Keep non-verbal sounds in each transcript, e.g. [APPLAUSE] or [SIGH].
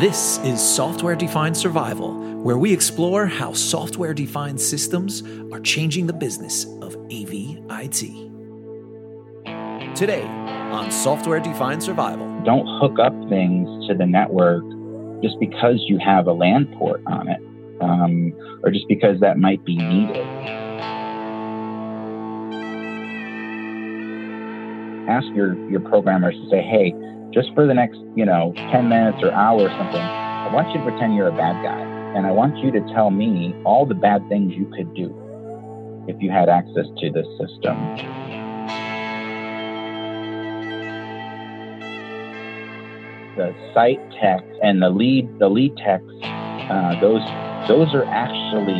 This is Software Defined Survival, where we explore how software defined systems are changing the business of AV IT. Today on Software Defined Survival. Don't hook up things to the network just because you have a LAN port on it, um, or just because that might be needed. Ask your, your programmers to say, hey, just for the next, you know, 10 minutes or hour or something, I want you to pretend you're a bad guy. And I want you to tell me all the bad things you could do if you had access to this system. The site tech and the lead, the lead techs, uh, those, those are actually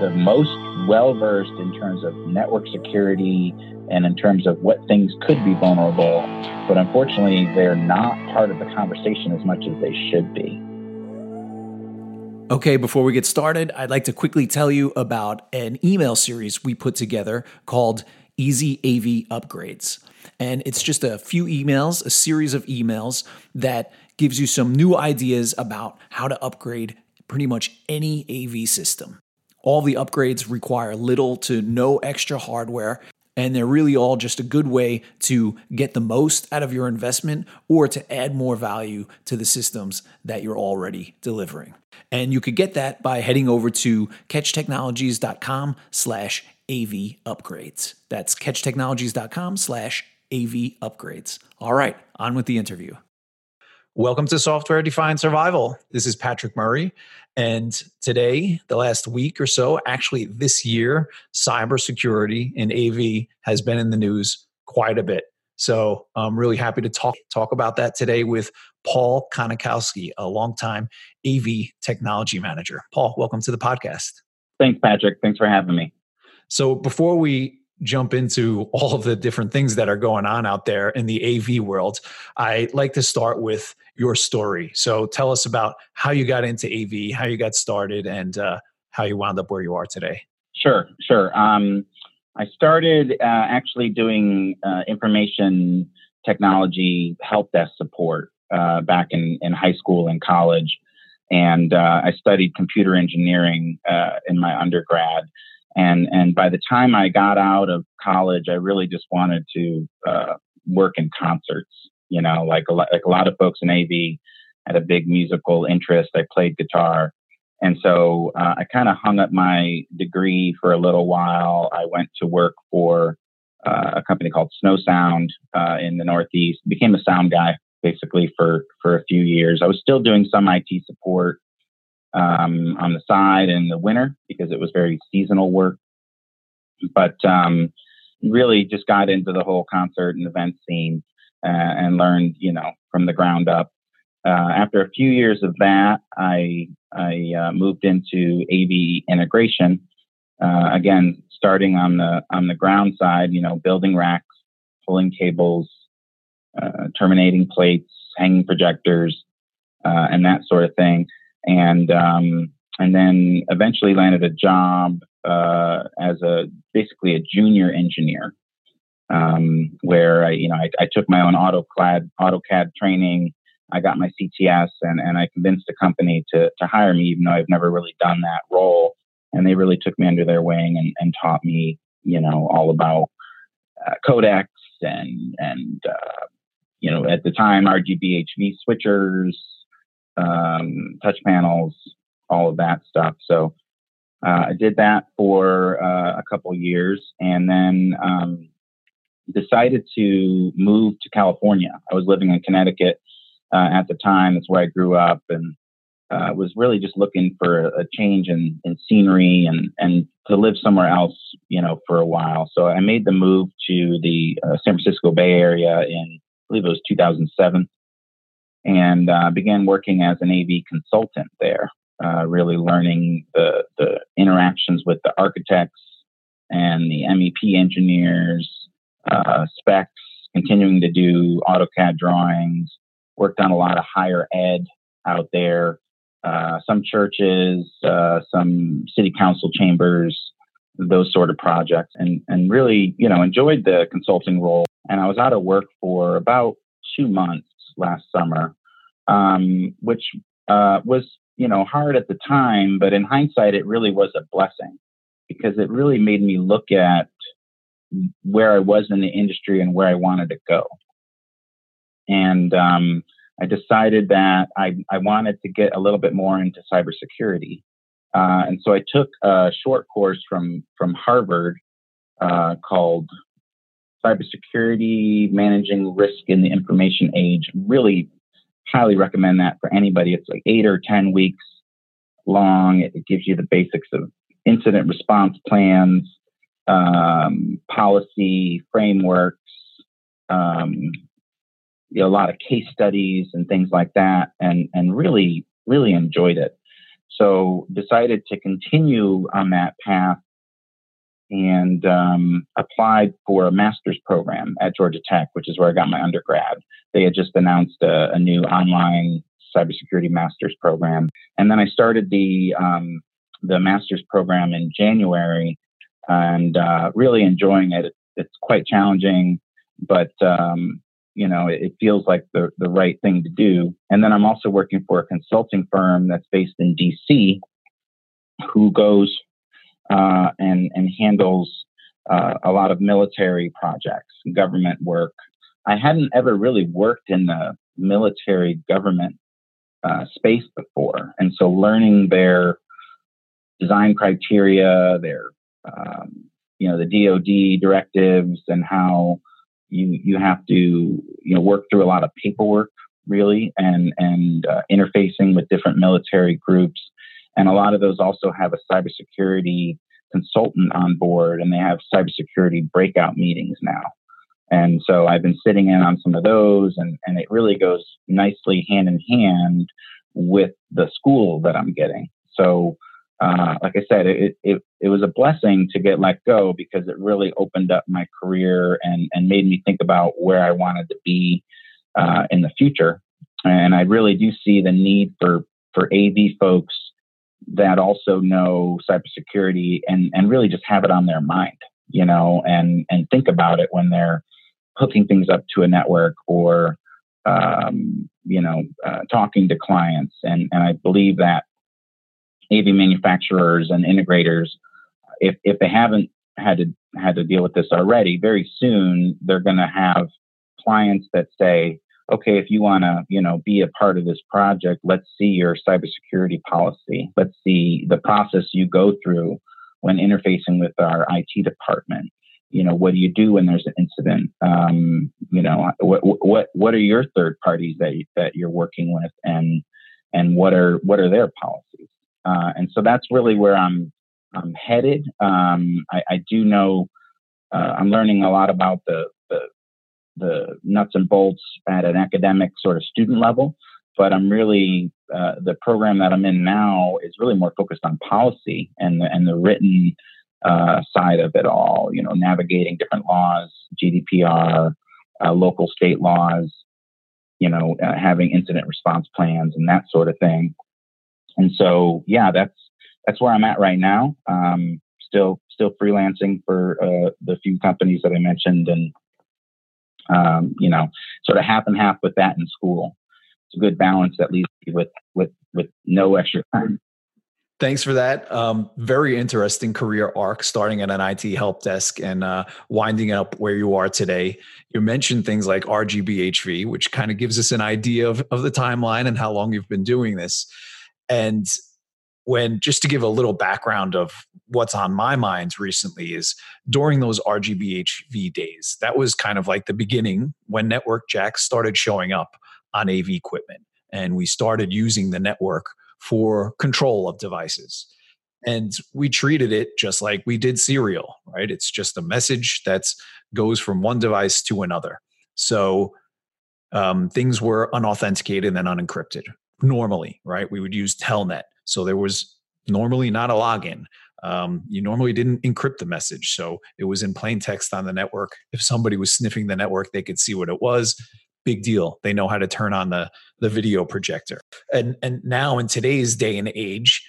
the most well versed in terms of network security and in terms of what things could be vulnerable, but unfortunately, they're not part of the conversation as much as they should be. Okay, before we get started, I'd like to quickly tell you about an email series we put together called Easy AV Upgrades. And it's just a few emails, a series of emails that gives you some new ideas about how to upgrade pretty much any AV system. All the upgrades require little to no extra hardware and they're really all just a good way to get the most out of your investment or to add more value to the systems that you're already delivering. And you could get that by heading over to catchtechnologies.com slash AV upgrades. That's catchtechnologies.com slash AV upgrades. All right, on with the interview. Welcome to Software Defined Survival. This is Patrick Murray. And today, the last week or so, actually this year, cybersecurity in AV has been in the news quite a bit. So I'm really happy to talk talk about that today with Paul Konikowski, a longtime AV technology manager. Paul, welcome to the podcast. Thanks, Patrick. Thanks for having me. So before we jump into all of the different things that are going on out there in the AV world, I like to start with your story. So tell us about how you got into AV, how you got started, and uh, how you wound up where you are today. Sure, sure. Um, I started uh, actually doing uh, information technology help desk support uh, back in, in high school and college. And uh, I studied computer engineering uh, in my undergrad and and by the time I got out of college, I really just wanted to uh, work in concerts. You know, like a lot, like a lot of folks in AV had a big musical interest. I played guitar, and so uh, I kind of hung up my degree for a little while. I went to work for uh, a company called Snow Sound uh, in the Northeast. Became a sound guy basically for for a few years. I was still doing some IT support um, on the side in the winter because it was very seasonal work. But um, really just got into the whole concert and event scene uh, and learned, you know, from the ground up. Uh, after a few years of that, I I uh, moved into AV integration. Uh, again, starting on the on the ground side, you know, building racks, pulling cables, uh, terminating plates, hanging projectors, uh, and that sort of thing and um, and then eventually landed a job uh, as a basically a junior engineer, um, where I you know I, I, took my own AutoCAD AutoCAD training. I got my CTS, and and I convinced the company to to hire me, even though I've never really done that role. And they really took me under their wing and, and taught me, you know, all about uh, codecs and and uh, you know at the time RGBHV switchers, um, touch panels, all of that stuff. So uh, I did that for uh, a couple years, and then um, decided to move to California. I was living in Connecticut uh, at the time; that's where I grew up, and uh, was really just looking for a, change in, in scenery and and to live somewhere else, you know, for a while. So I made the move to the uh, San Francisco Bay Area in, I believe it was 2007 and uh, began working as an AV consultant there, uh, really learning the, the interactions with the architects and the MEP engineers, uh, specs, continuing to do AutoCAD drawings, worked on a lot of higher ed out there, uh, some churches, uh, some city council chambers, those sort of projects, and, and really, you know, enjoyed the consulting role. And I was out of work for about two months last summer, um, which uh, was you know hard at the time, but in hindsight, it really was a blessing because it really made me look at where I was in the industry and where I wanted to go. And um, I decided that I, I wanted to get a little bit more into cybersecurity. Uh, and so I took a short course from, from Harvard uh, called Cybersecurity Managing Risk in the Information Age. Really highly recommend that for anybody. It's like eight or 10 weeks long. It, gives you the basics of incident response plans, um, policy frameworks, um, you know, a lot of case studies and things like that, and and really really enjoyed it. So decided to continue on that path and um, applied for a master's program at Georgia Tech, which is where I got my undergrad. They had just announced a, a new online cybersecurity master's program, and then I started the um, the master's program in January, and uh, really enjoying it. It's quite challenging, but um, you know it, feels like the the right thing to do. And then I'm also working for a consulting firm that's based in D.C. who goes uh, and and handles uh, a lot of military projects, government work. I hadn't ever really worked in the military government uh, space before, and so learning their design criteria, their um, you know the DoD directives, and how you you have to you know work through a lot of paperwork really, and and uh, interfacing with different military groups, and a lot of those also have a cybersecurity consultant on board, and they have cybersecurity breakout meetings now. And so I've been sitting in on some of those, and, and it really goes nicely hand in hand with the school that I'm getting. So uh, like I said, it, it, it was a blessing to get let go because it really opened up my career and, and made me think about where I wanted to be uh, in the future. And I really do see the need for, for AV folks that also know cybersecurity and, and really just have it on their mind, you know, and, and think about it when they're hooking things up to a network or, um, you know, uh, talking to clients. And, and I believe that AV manufacturers and integrators, if, if they haven't had to had to deal with this already, very soon they're going to have clients that say, okay, if you want to, you know, be a part of this project, let's see your cybersecurity policy. Let's see the process you go through when interfacing with our IT department. You know, what do you do when there's an incident? Um, you know, what what what are your third parties that you, that you're working with, and and what are what are their policies? Uh, and so that's really where I'm I'm headed. Um, I, I, do know uh, I'm learning a lot about the, the, nuts and bolts at an academic sort of student level, but I'm really uh, the program that I'm in now is really more focused on policy and the, and the written uh, side of it all. You know, navigating different laws, GDPR, uh, local state laws. You know, uh, having incident response plans and that sort of thing. And so, yeah, that's that's where I'm at right now. Um, still still freelancing for uh, the few companies that I mentioned, and um, you know, sort of half and half with that in school. It's a good balance that leaves you with with with no extra time. Thanks for that. Um, very interesting career arc, starting at an IT help desk and uh, winding up where you are today. You mentioned things like RGBHV, which kind of gives us an idea of, of the timeline and how long you've been doing this. And when just to give a little background of what's on my mind recently is during those RGBHV days, that was kind of like the beginning when network jacks started showing up on AV equipment. And we started using the network for control of devices. And we treated it just like we did serial, right? It's just a message that goes from one device to another. So um, things were unauthenticated and unencrypted normally, right? We would use Telnet. So there was normally not a login. Um, you normally didn't encrypt the message. So it was in plain text on the network. If somebody was sniffing the network, they could see what it was. Big deal. They know how to turn on the, the video projector. And, and now in today's day and age,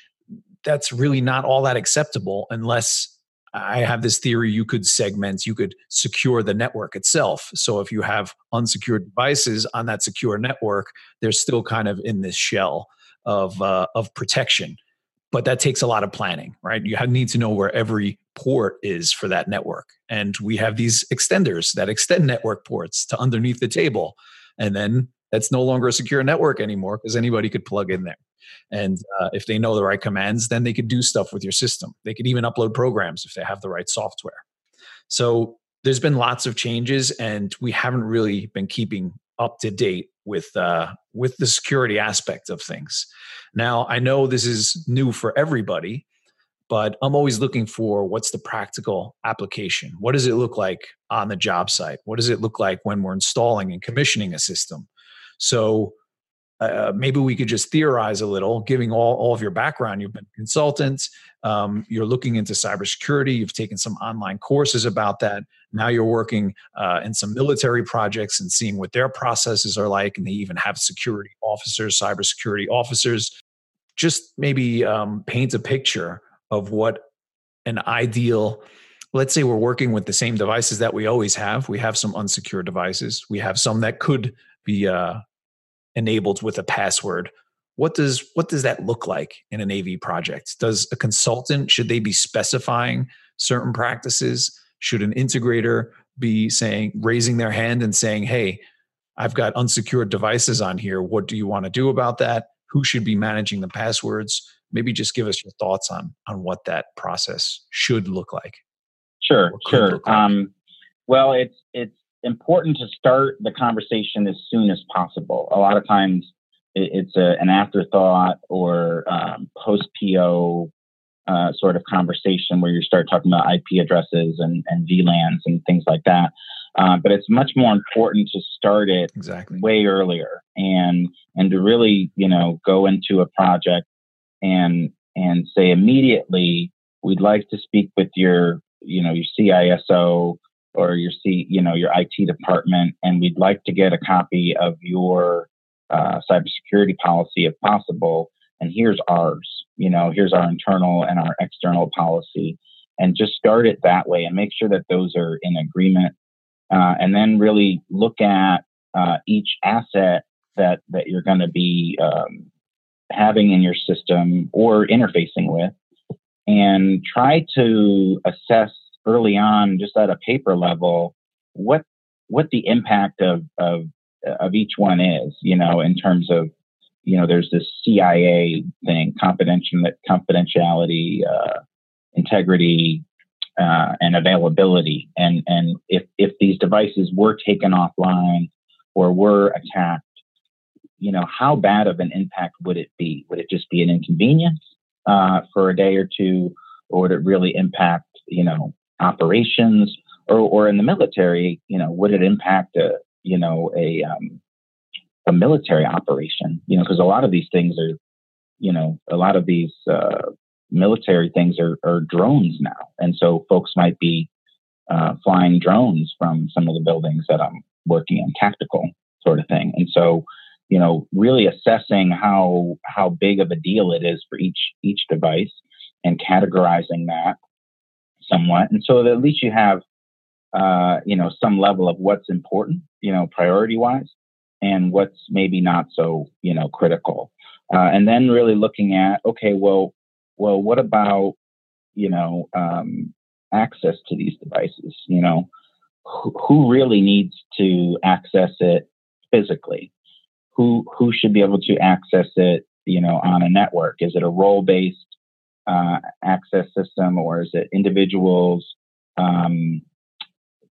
that's really not all that acceptable unless I have this theory you could segment, you could secure the network itself. So if you have unsecured devices on that secure network, they're still kind of in this shell. Of uh, of protection but that takes a lot of planning right? You need to know where every port is for that network. And we have these extenders that extend network ports to underneath the table and then that's no longer a secure network anymore because anybody could plug in there. And uh, if they know the right commands then they could do stuff with your system. They could even upload programs if they have the right software. So there's been lots of changes and we haven't really been keeping up to date with uh, with the security aspect of things. Now, I know this is new for everybody, but I'm always looking for what's the practical application. What does it look like on the job site? What does it look like when we're installing and commissioning a system? So uh, maybe we could just theorize a little, giving all, all of your background. You've been a consultant, um, you're looking into cybersecurity, you've taken some online courses about that. Now you're working uh, in some military projects and seeing what their processes are like, and they even have security officers, cybersecurity officers. Just maybe um, paint a picture of what an ideal let's say we're working with the same devices that we always have we have some unsecure devices we have some that could be uh, enabled with a password what does what does that look like in an av project? Does a consultant should they be specifying certain practices? Should an integrator be saying raising their hand and saying hey i've got unsecured devices on here. What do you want to do about that? Who should be managing the passwords? Maybe just give us your thoughts on on what that process should look like. Sure sure. like. um, well it's it's important to start the conversation as soon as possible. A lot of times it's a, an afterthought or um, post PO uh, sort of conversation where you start talking about IP addresses and, and VLANs and things like that. Uh, but it's much more important to start it exactly. way earlier and and to really you know go into a project and and say immediately we'd like to speak with your you know your CISO or your C, you know, your IT department, and we'd like to get a copy of your uh, cybersecurity policy if possible. And here's ours. You know, here's our internal and our external policy, and just start it that way and make sure that those are in agreement. Uh, and then really look at uh, each asset that that you're going to be um, having in your system or interfacing with, and try to assess early on, just at a paper level, what what the impact of of of each one is, you know, in terms of, you know, there's this CIA thing, confidential confidentiality, uh, integrity, uh, and availability, and and if if these devices were taken offline or were attacked, you know, how bad of an impact would it be? Would it just be an inconvenience uh, for a day or two, or would it really impact, you know, operations or, or in the military, you know, would it impact a, you know, a, um, a military operation, you know, because a lot of these things are, you know, a lot of these uh, military things are, are drones now. And so folks might be uh, flying drones from some of the buildings that I'm working in, tactical sort of thing. And so, you know, really assessing how how big of a deal it is for each each device and categorizing that somewhat. And so at least you have, uh, you know, some level of what's important, you know, priority wise, and what's maybe not so, you know, critical. Uh, and then really looking at, okay, well, well, what about, you know, um, access to these devices? You know, who, who really needs to access it physically? Who who should be able to access it, you know, on a network? Is it a role based uh, access system, or is it individuals? Um,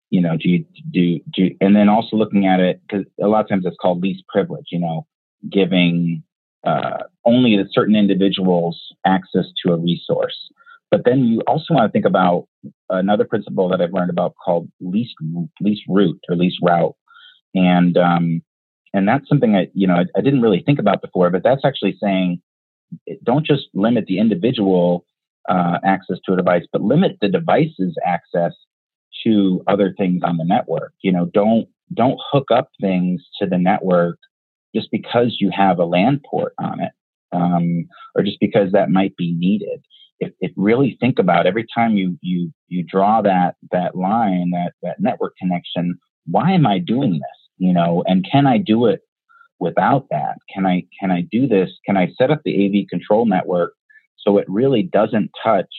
you know, do you do, do you, and then also looking at it because a lot of times it's called least privilege. You know, giving uh, only certain individuals access to a resource. But then you also want to think about another principle that I've learned about called least least route or least route, and um, and that's something I you know I, I didn't really think about before. But that's actually saying don't just limit the individual uh, access to a device, but limit the device's access to other things on the network. You know, don't don't hook up things to the network just because you have a LAN port on it, um, or just because that might be needed. If, if really think about every time you you you draw that that line that that network connection, why am I doing this? You know, and can I do it without that? Can I can I do this? Can I set up the AV control network so it really doesn't touch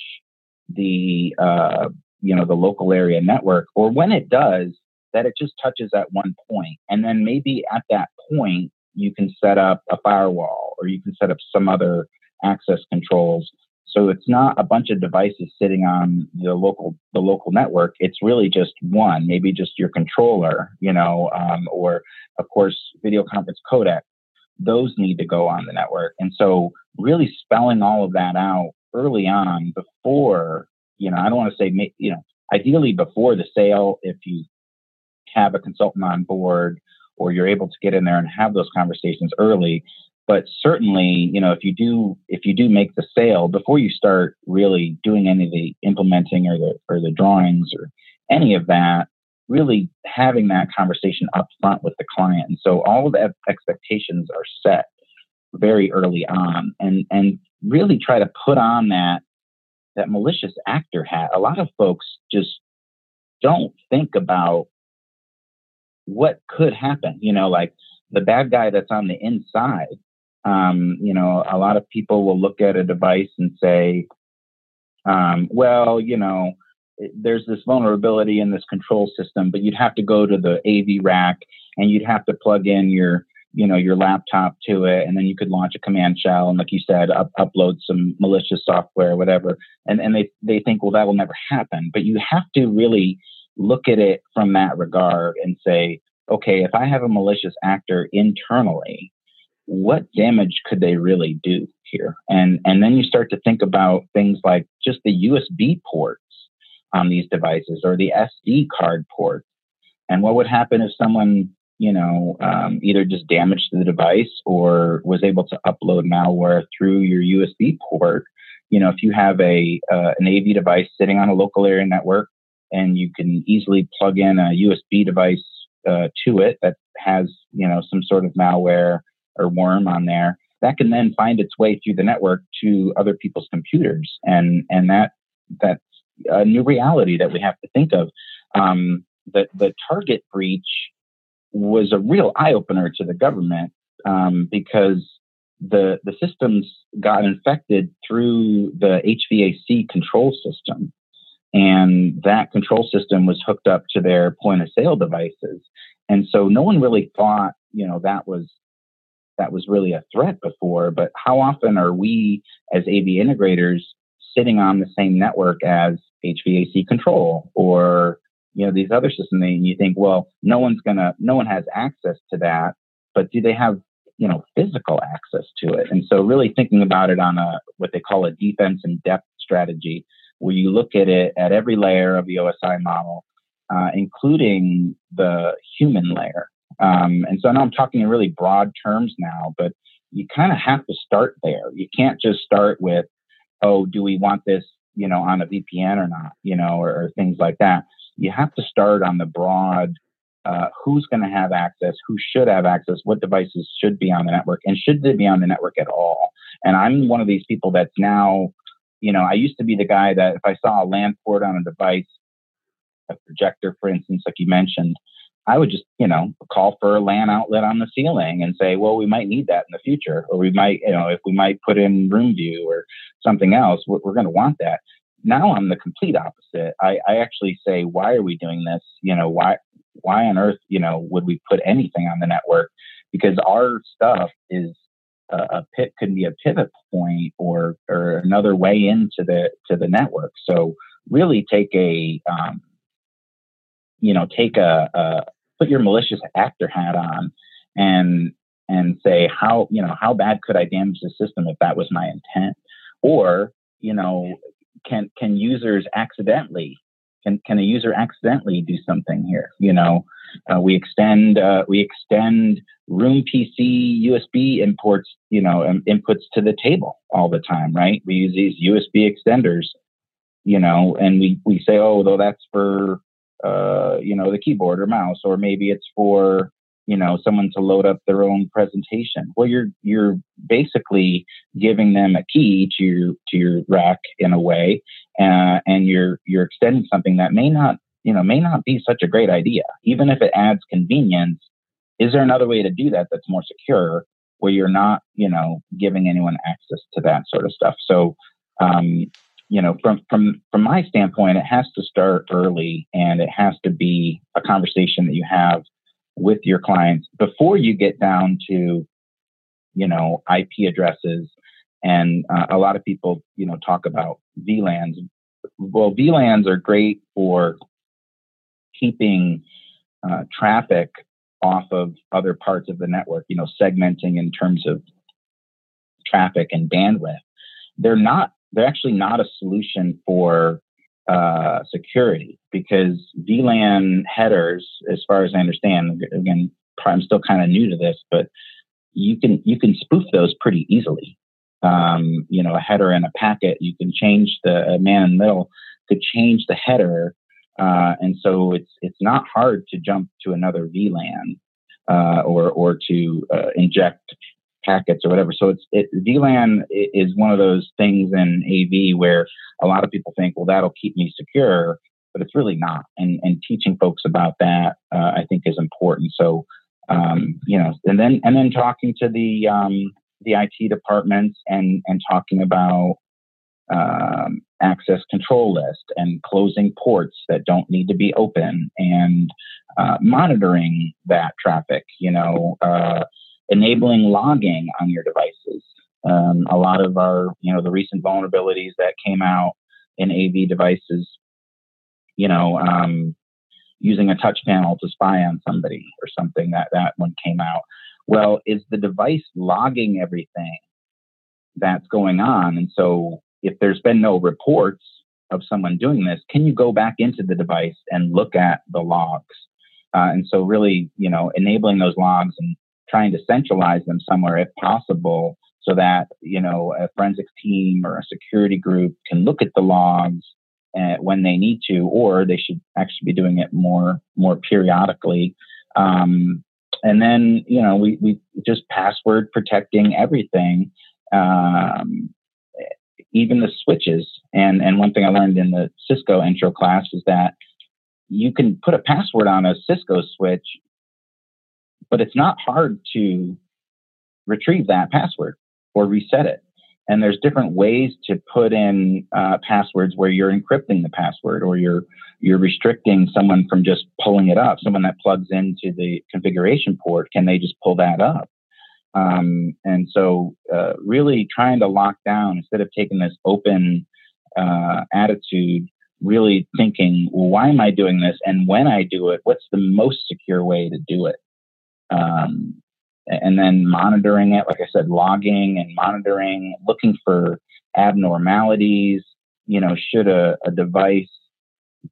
the uh, you know the local area network, or when it does, that it just touches at one point, and then maybe at that point you can set up a firewall or you can set up some other access controls. So it's not a bunch of devices sitting on the local the local network. It's really just one, maybe just your controller, you know, um, or of course video conference codec. Those need to go on the network, and so really spelling all of that out early on before you know I don't want to say you know ideally before the sale if you have a consultant on board or you're able to get in there and have those conversations early but certainly you know if you do if you do make the sale before you start really doing any of the implementing or the or the drawings or any of that really having that conversation up front with the client. And so all of the expectations are set very early on. And and really try to put on that that malicious actor hat. A lot of folks just don't think about what could happen you know like the bad guy that's on the inside um, you know a lot of people will look at a device and say um, well you know there's this vulnerability in this control system but you'd have to go to the av rack and you'd have to plug in your you know your laptop to it and then you could launch a command shell and like you said up, upload some malicious software or whatever. And and they they think well that will never happen. But you have to really look at it from that regard and say okay if i have a malicious actor internally what damage could they really do here and and then you start to think about things like just the usb ports on these devices or the sd card ports and what would happen if someone you know, um, either just damaged the device or was able to upload malware through your USB port. You know, if you have a uh, an AV device sitting on a local area network and you can easily plug in a USB device uh, to it that has you know some sort of malware or worm on there, that can then find its way through the network to other people's computers, and and that that's a new reality that we have to think of. Um, the the target breach was a real eye opener to the government um, because the the systems got infected through the HVAC control system, and that control system was hooked up to their point of sale devices, and so no one really thought you know that was that was really a threat before. But how often are we as AV integrators sitting on the same network as HVAC control or you know these other systems and you think well no one's gonna no one has access to that but do they have you know physical access to it and so really thinking about it on a what they call a defense in depth strategy where you look at it at every layer of the osi model uh, including the human layer um, and so now i'm talking in really broad terms now but you kind of have to start there. You can't just start with oh do we want this you know on a vpn or not? you know or, or things like that. You have to start on the broad uh, who's going to have access, who should have access, what devices should be on the network, and should they be on the network at all? And I'm one of these people that's now, you know, I used to be the guy that if I saw a LAN port on a device, a projector, for instance, like you mentioned, I would just, you know, call for a LAN outlet on the ceiling and say, well, we might need that in the future, or we might, you know, if we might put in RoomView or something else, we're, going to want that now I'm the complete opposite. I, I actually say, why are we doing this? You know, why why on earth, you know, would we put anything on the network? Because our stuff is a, a pit could be a pivot point or or another way into the to the network. So really take a um, you know take a, a put your malicious actor hat on and and say how you know how bad could I damage the system if that was my intent or you know can can users accidentally can can a user accidentally do something here? You know, uh, we extend uh, we extend room PC USB imports, you know, um, inputs to the table all the time, right? We use these USB extenders, you know, and we we say, oh, though that's for uh, you know the keyboard or mouse, or maybe it's for you know someone to load up their own presentation well you're you're basically giving them a key to your to your rack in a way uh, and you're you're extending something that may not you know may not be such a great idea even if it adds convenience is there another way to do that that's more secure where you're not, you know, giving anyone access to that sort of stuff? So, um, you know, from from from my standpoint, it has to start early, and it has to be a conversation that you have with your clients before you get down to, you know, IP addresses. And uh, a lot of people, you know, talk about VLANs. Well, VLANs are great for keeping uh, traffic off of other parts of the network, you know, segmenting in terms of traffic and bandwidth. They're not, they're actually not a solution for uh, security because VLAN headers, as far as I understand, again, I'm still kind of new to this, but you can you can spoof those pretty easily. Um, you know, a header and a packet, you can change the man in the middle could change the header uh, and so it's it's not hard to jump to another VLAN uh, or or to uh, inject packets or whatever. So it's it, VLAN is one of those things in AV where a lot of people think, well, that'll keep me secure, but it's really not. And and teaching folks about that, uh, I think, is important. So um, you know, and then and then talking to the um, the IT departments and and talking about um, access control list and closing ports that don't need to be open and uh, monitoring that traffic, you know, uh, enabling logging on your devices. Um, a lot of our, you know, the recent vulnerabilities that came out in AV devices, you know, um, using a touch panel to spy on somebody or something that that one came out. Well, is the device logging everything that's going on? And so if there's been no reports of someone doing this, can you go back into the device and look at the logs? Uh, and so, really, you know, enabling those logs and trying to centralize them somewhere if possible, so that you know a forensics team or a security group can look at the logs uh, when they need to, or they should actually be doing it more more periodically. Um, and then, you know, we, we just password protecting everything. Um, even the switches. And, and one thing I learned in the Cisco intro class is that you can put a password on a Cisco switch, but it's not hard to retrieve that password or reset it. And there's different ways to put in uh, passwords where you're encrypting the password or you're you're restricting someone from just pulling it up. Someone that plugs into the configuration port, can they just pull that up? Um, and so, uh, really trying to lock down instead of taking this open uh, attitude, really thinking, well, why am I doing this? And when I do it, what's the most secure way to do it? Um, and then monitoring it, like I said, logging and monitoring, looking for abnormalities. You know, should a, a device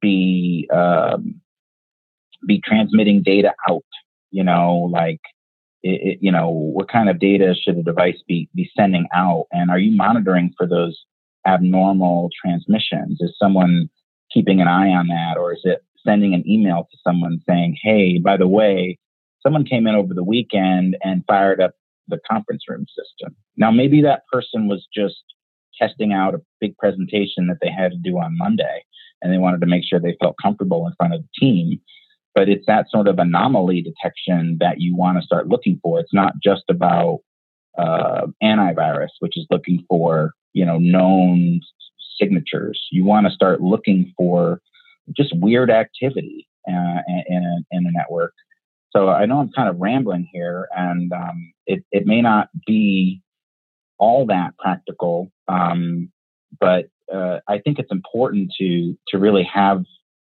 be um, be transmitting data out? You know, like it, it, you know, what kind of data should a device be, be sending out? And are you monitoring for those abnormal transmissions? Is someone keeping an eye on that? Or is it sending an email to someone saying, hey, by the way, someone came in over the weekend and fired up the conference room system? Now, maybe that person was just testing out a big presentation that they had to do on Monday and they wanted to make sure they felt comfortable in front of the team but it's that sort of anomaly detection that you want to start looking for. It's not just about uh, antivirus, which is looking for you know known signatures. You want to start looking for just weird activity uh, in, a, in a network. So I know I'm kind of rambling here, and um, it it may not be all that practical, um, but uh, I think it's important to to really have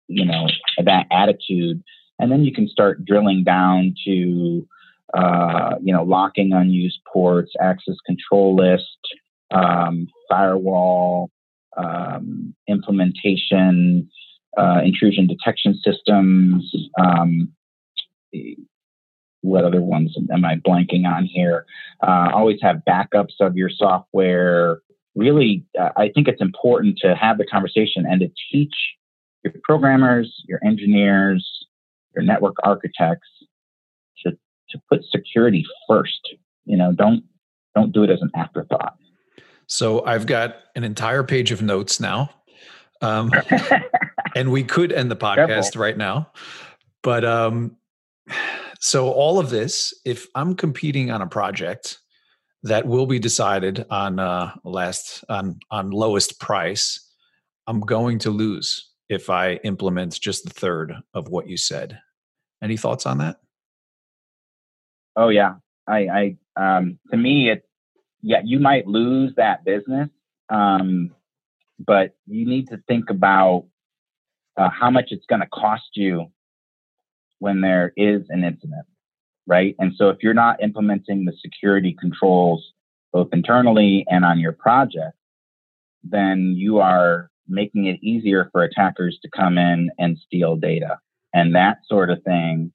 you know that attitude. And then you can start drilling down to uh, you know locking unused ports access control list um, firewall um, implementation uh, intrusion detection systems um, what other ones am i blanking on here uh, always have backups of your software really uh, i think it's important to have the conversation and to teach your programmers, your engineers, your network architects to, to put security first. You know, don't don't do it as an afterthought. So I've got an entire page of notes now. Um, [LAUGHS] and we could end the podcast Careful. right now. But um, So all of this, if I'm competing on a project that will be decided on uh, last on on lowest price, I'm going to lose if I implement just the third of what you said. Any thoughts on that? Oh yeah, I, I um, to me it yeah, you might lose that business, um, but you need to think about uh, how much it's going to cost you when there is an incident, right? And so if you're not implementing the security controls both internally and on your project, then you are making it easier for attackers to come in and steal data. And that sort of thing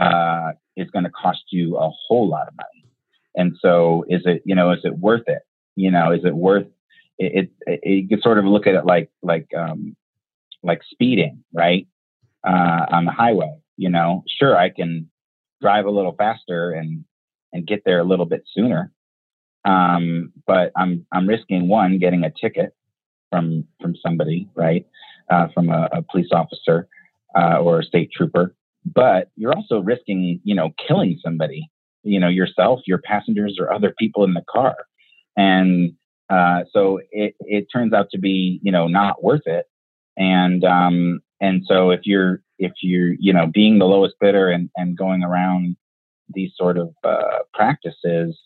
uh, is going to cost you a whole lot of money. And so, is it you know is it worth it? You know, is it worth it? it, it you can sort of look at it like like um, like speeding, right, uh, on the highway. You know, sure, I can drive a little faster and and get there a little bit sooner, um, but I'm I'm risking one getting a ticket from from somebody, right, uh, from a, a, police officer uh, or a state trooper. But you're also risking, you know, killing somebody, you know, yourself, your passengers, or other people in the car, and uh, so it it turns out to be, you know, not worth it. And um, and so if you're if you're you know being the lowest bidder and and going around these sort of uh, practices,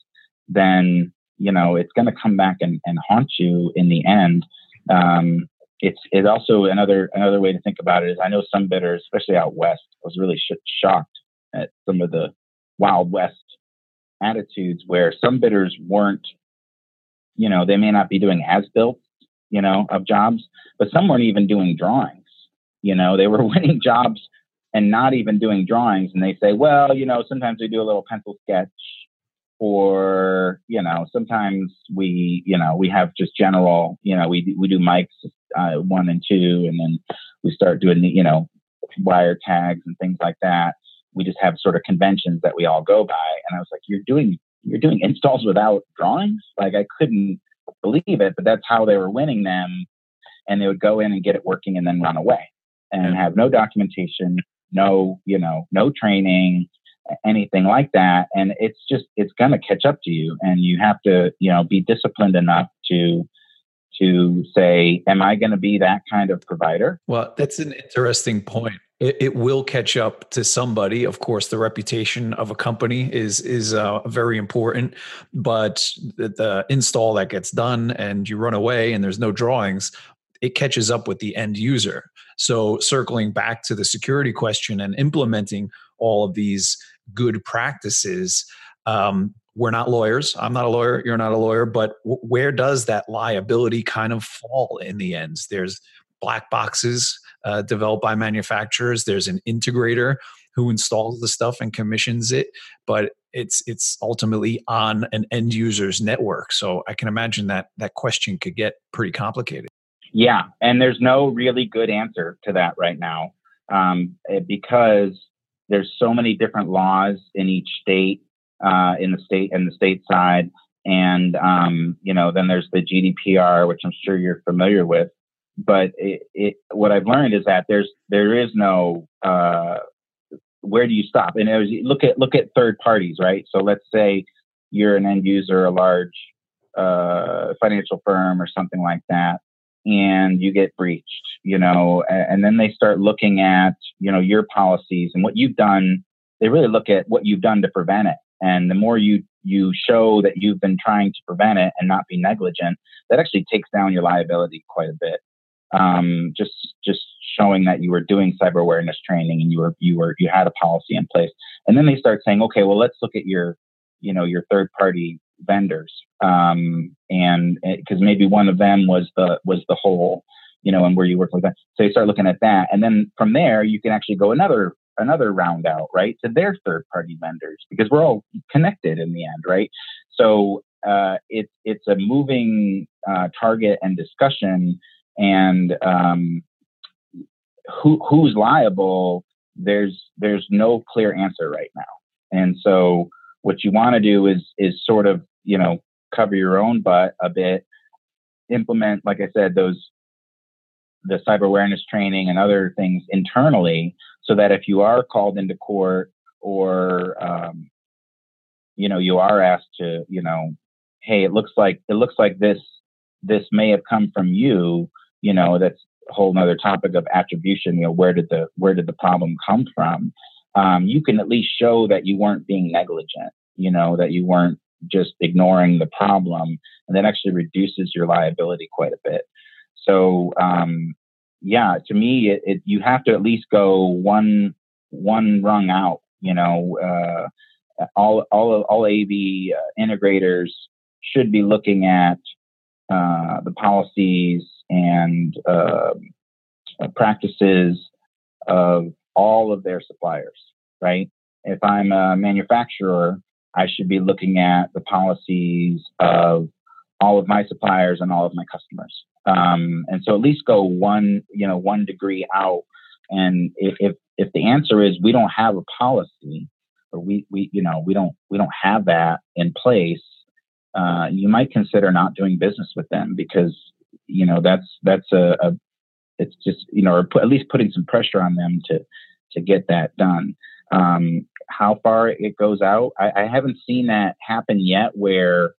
then you know it's going to come back and, and haunt you in the end. Um, it's it also another another way to think about it is I know some bidders, especially out west, was really sh- shocked at some of the wild west attitudes where some bidders weren't, you know, they may not be doing as built, you know, of jobs, but some weren't even doing drawings. You know, they were [LAUGHS] winning jobs and not even doing drawings, and they say, well, you know, sometimes we do a little pencil sketch or you know sometimes we you know we have just general you know we we do mics uh, one and two and then we start doing the you know wire tags and things like that. We just have sort of conventions that we all go by. And i was like you're doing you're doing installs without drawings? Like i couldn't believe it but that's how they were winning them. And they would go in and get it working and then run away and have no documentation no you know no training anything like that and it's just it's going to catch up to you and you have to you know be disciplined enough to to say am i going to be that kind of provider? Well that's an interesting point. It, it, will catch up to somebody. Of course the reputation of a company is is uh, very important but the, the install that gets done and you run away and there's no drawings it catches up with the end user so circling back to the security question and implementing all of these good practices. Um, we're not lawyers. I'm not a lawyer. You're not a lawyer. But w- where does that liability kind of fall in the end? There's black boxes uh, developed by manufacturers. There's an integrator who installs the stuff and commissions it, but it's it's ultimately on an end user's network. So I can imagine that that question could get pretty complicated. Yeah, and there's no really good answer to that right now um, eh, because there's so many different laws in each state, uh, in the state and the state side, and um, you know, then there's the GDPR, which I'm sure you're familiar with. But it, it, what I've learned is that there's there is no uh, where do you stop? And was, look at look at third parties, right? So let's say you're an end user, a large uh, financial firm or something like that, and you get breached, you know, and then they start looking at, you know, your policies and what you've done. They really look at what you've done to prevent it. And the more you you show that you've been trying to prevent it and not be negligent, that actually takes down your liability quite a bit. Um, just just showing that you were doing cyber awareness training and you were you were you had a policy in place. And then they start saying, okay, well, let's look at your you know your third party vendors um, and because eh, maybe one of them was the was the whole you know and where you work with them so you start looking at that and then from there you can actually go another another round out right to their third party vendors because we're all connected in the end right? So uh, it's it's a moving uh, target and discussion and um, who who's liable there's there's no clear answer right now. And so what you want to do is is sort of you know, cover your own butt a bit, implement, like I said, those the cyber awareness training and other things internally so that if you are called into court or um, you know you are asked to you know hey it looks like it looks like this this may have come from you you know that's a whole other topic of attribution you know where did the where did the problem come from? Um, you can at least show that you weren't being negligent you know that you weren't just ignoring the problem and that actually reduces your liability quite a bit so um, yeah to me it, it, you have to at least go one one rung out you know uh, all all all AV uh, integrators should be looking at uh, the policies and uh, practices of all of their suppliers, right? If I'm a manufacturer, I should be looking at the policies of all of my suppliers and all of my customers. Um, and so at least go one, you know, one degree out. And if, if, if the answer is we don't have a policy, or we, we you know we don't we don't have that in place, uh, you might consider not doing business with them because you know that's that's a, a it's just you know or put, at least putting some pressure on them to to get that done. Um, how far it goes out, I, I, haven't seen that happen yet. Where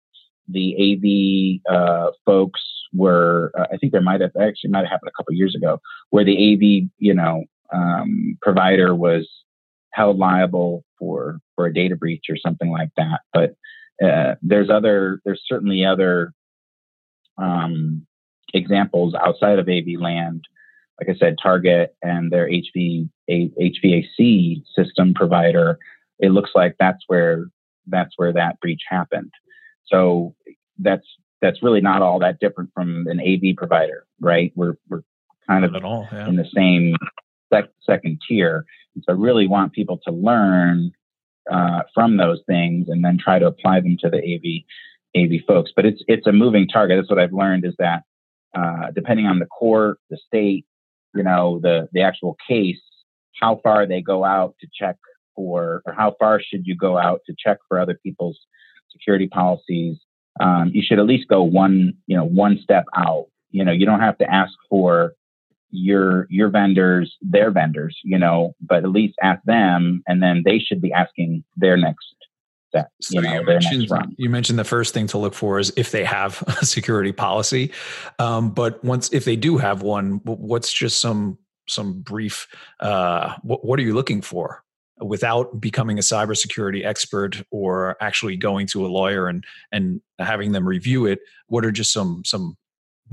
the AV uh, folks were, uh, I think there might have actually might have happened a couple years ago, where the AV you know um, provider was held liable for for a data breach or something like that. But uh, there's other there's certainly other um, examples outside of AV land. Like I said, Target and their HV, HVAC system provider. It looks like that's where that's where that breach happened. So that's that's really not all that different from an AV provider, right? We're we're kind of all, yeah. in the same sec- second tier. So I really want people to learn uh, from those things and then try to apply them to the AV AV folks. But it's it's a moving target. That's what I've learned is that uh, depending on the court, the state, you know, the the actual case, how far they go out to check for, or how far should you go out to check for other people's security policies? Um, you should at least go one, you know, one step out. You know, you don't have to ask for your your vendors their vendors you know but at least ask them and then they should be asking their next step so you, know, you mentioned, you mentioned the first thing to look for is if they have [LAUGHS] a security policy um, but once if they do have one what's just some some brief uh, what, what are you looking for without becoming a cybersecurity expert or actually going to a lawyer and and having them review it what are just some some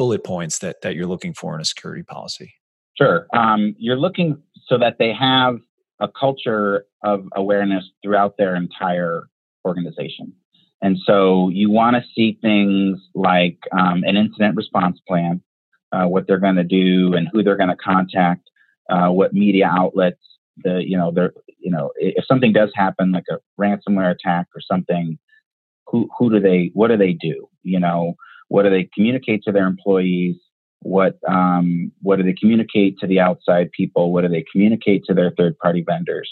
bullet points that that you're looking for in a security policy? Sure. Um, you're looking so that they have a culture of awareness throughout their entire organization. And so you want to see things like um, an incident response plan, uh, what they're going to do and who they're going to contact, uh, what media outlets, the you know, they're you know, if something does happen like a ransomware attack or something, who who do they what do they do? You know, what do they communicate to their employees? What um, what do they communicate to the outside people? What do they communicate to their third party vendors?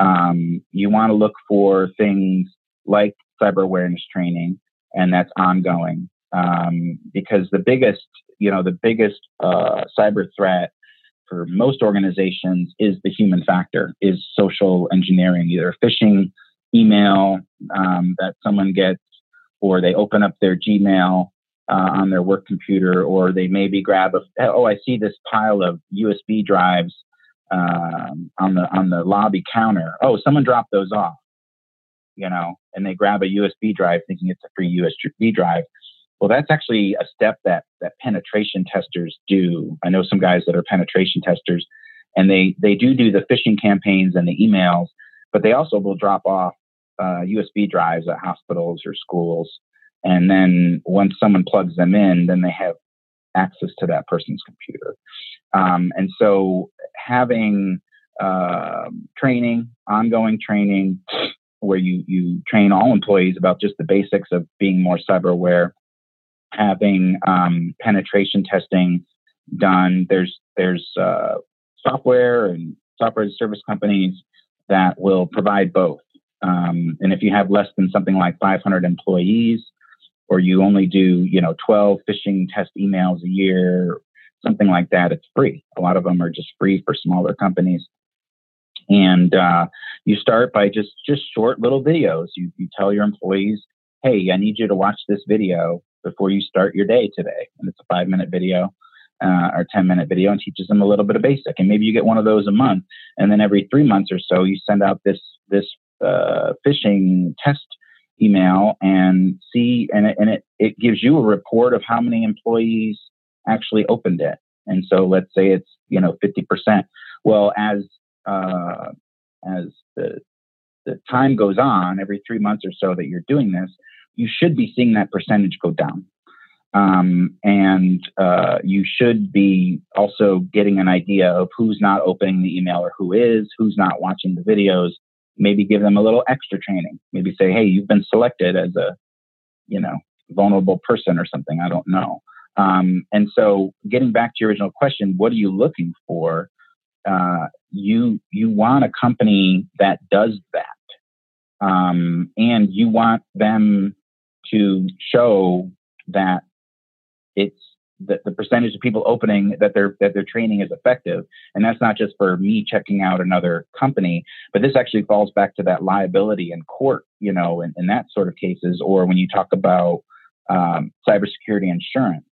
Um, you want to look for things like cyber awareness training, and that's ongoing um, because the biggest you know the biggest uh, cyber threat for most organizations is the human factor, is social engineering, either phishing email um, that someone gets, or they open up their Gmail uh, on their work computer, or they maybe grab a oh I see this pile of USB drives um, on the on the lobby counter. Oh, someone dropped those off, you know, and they grab a USB drive thinking it's a free USB drive. Well, that's actually a step that that penetration testers do. I know some guys that are penetration testers, and they they do do the phishing campaigns and the emails, but they also will drop off uh, USB drives at hospitals or schools and then once someone plugs them in, then they have access to that person's computer. Um, and so having uh, training, ongoing training, where you, you train all employees about just the basics of being more cyber aware, having um, penetration testing done. There's, there's uh, software and software as service companies that will provide both. Um, and if you have less than something like 500 employees, or you only do, you know, 12 phishing test emails a year, something like that, it's free. A lot of them are just free for smaller companies. And uh, you start by just just short little videos. You you tell your employees, "Hey, I need you to watch this video before you start your day today." And it's a five minute video. Uh, or 10 minute video and teaches them a little bit of basic. And maybe you get one of those a month. And then every three months or so, you send out this, this uh, phishing test email and see, and, it, and it, it gives you a report of how many employees actually opened it. And so let's say it's, you know, 50%. Well, as, uh, as the, the time goes on, every three months or so that you're doing this, you should be seeing that percentage go down. Um, and uh, you should be also getting an idea of who's not opening the email or who is, who's not watching the videos. Maybe give them a little extra training. Maybe say, hey, you've been selected as a, you know, vulnerable person or something. I don't know. Um, and so, getting back to your original question, what are you looking for? Uh, you you want a company that does that, um, and you want them to show that it's the, the percentage of people opening that their that their training is effective. And that's not just for me checking out another company but this actually falls back to that liability in court you know in, in that sort of cases or when you talk about um, cybersecurity insurance.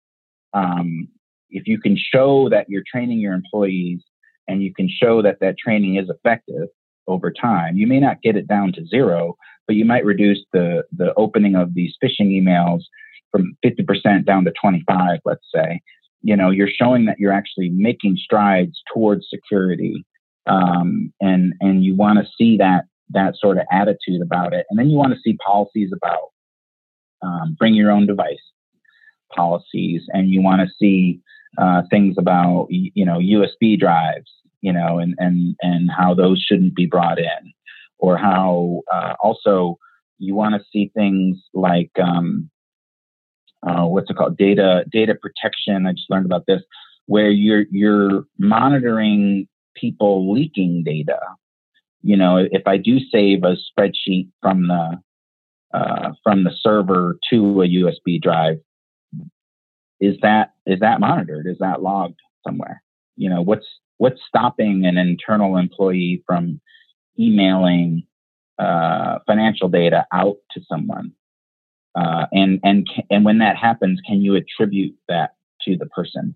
Um, if you can show that you're training your employees and you can show that that training is effective over time you may not get it down to zero but you might reduce the the opening of these phishing emails from 50% down to 25, let's say, you know, you're showing that you're actually making strides towards security. Um, and, and you want to see that, that sort of attitude about it. And then you want to see policies about um, bring your own device policies. And you want to see uh, things about, you know, USB drives, you know, and, and, and how those shouldn't be brought in. Or how uh, also you want to see things like, um, uh, what's it called? Data data protection. I just learned about this where you're you're monitoring people leaking data. You know if i do save a spreadsheet from the uh, from the server to a usb drive is that is that monitored? Is that logged somewhere? You know what's what's stopping an internal employee from emailing uh, financial data out to someone? Uh, and and and when that happens, can you attribute that to the person?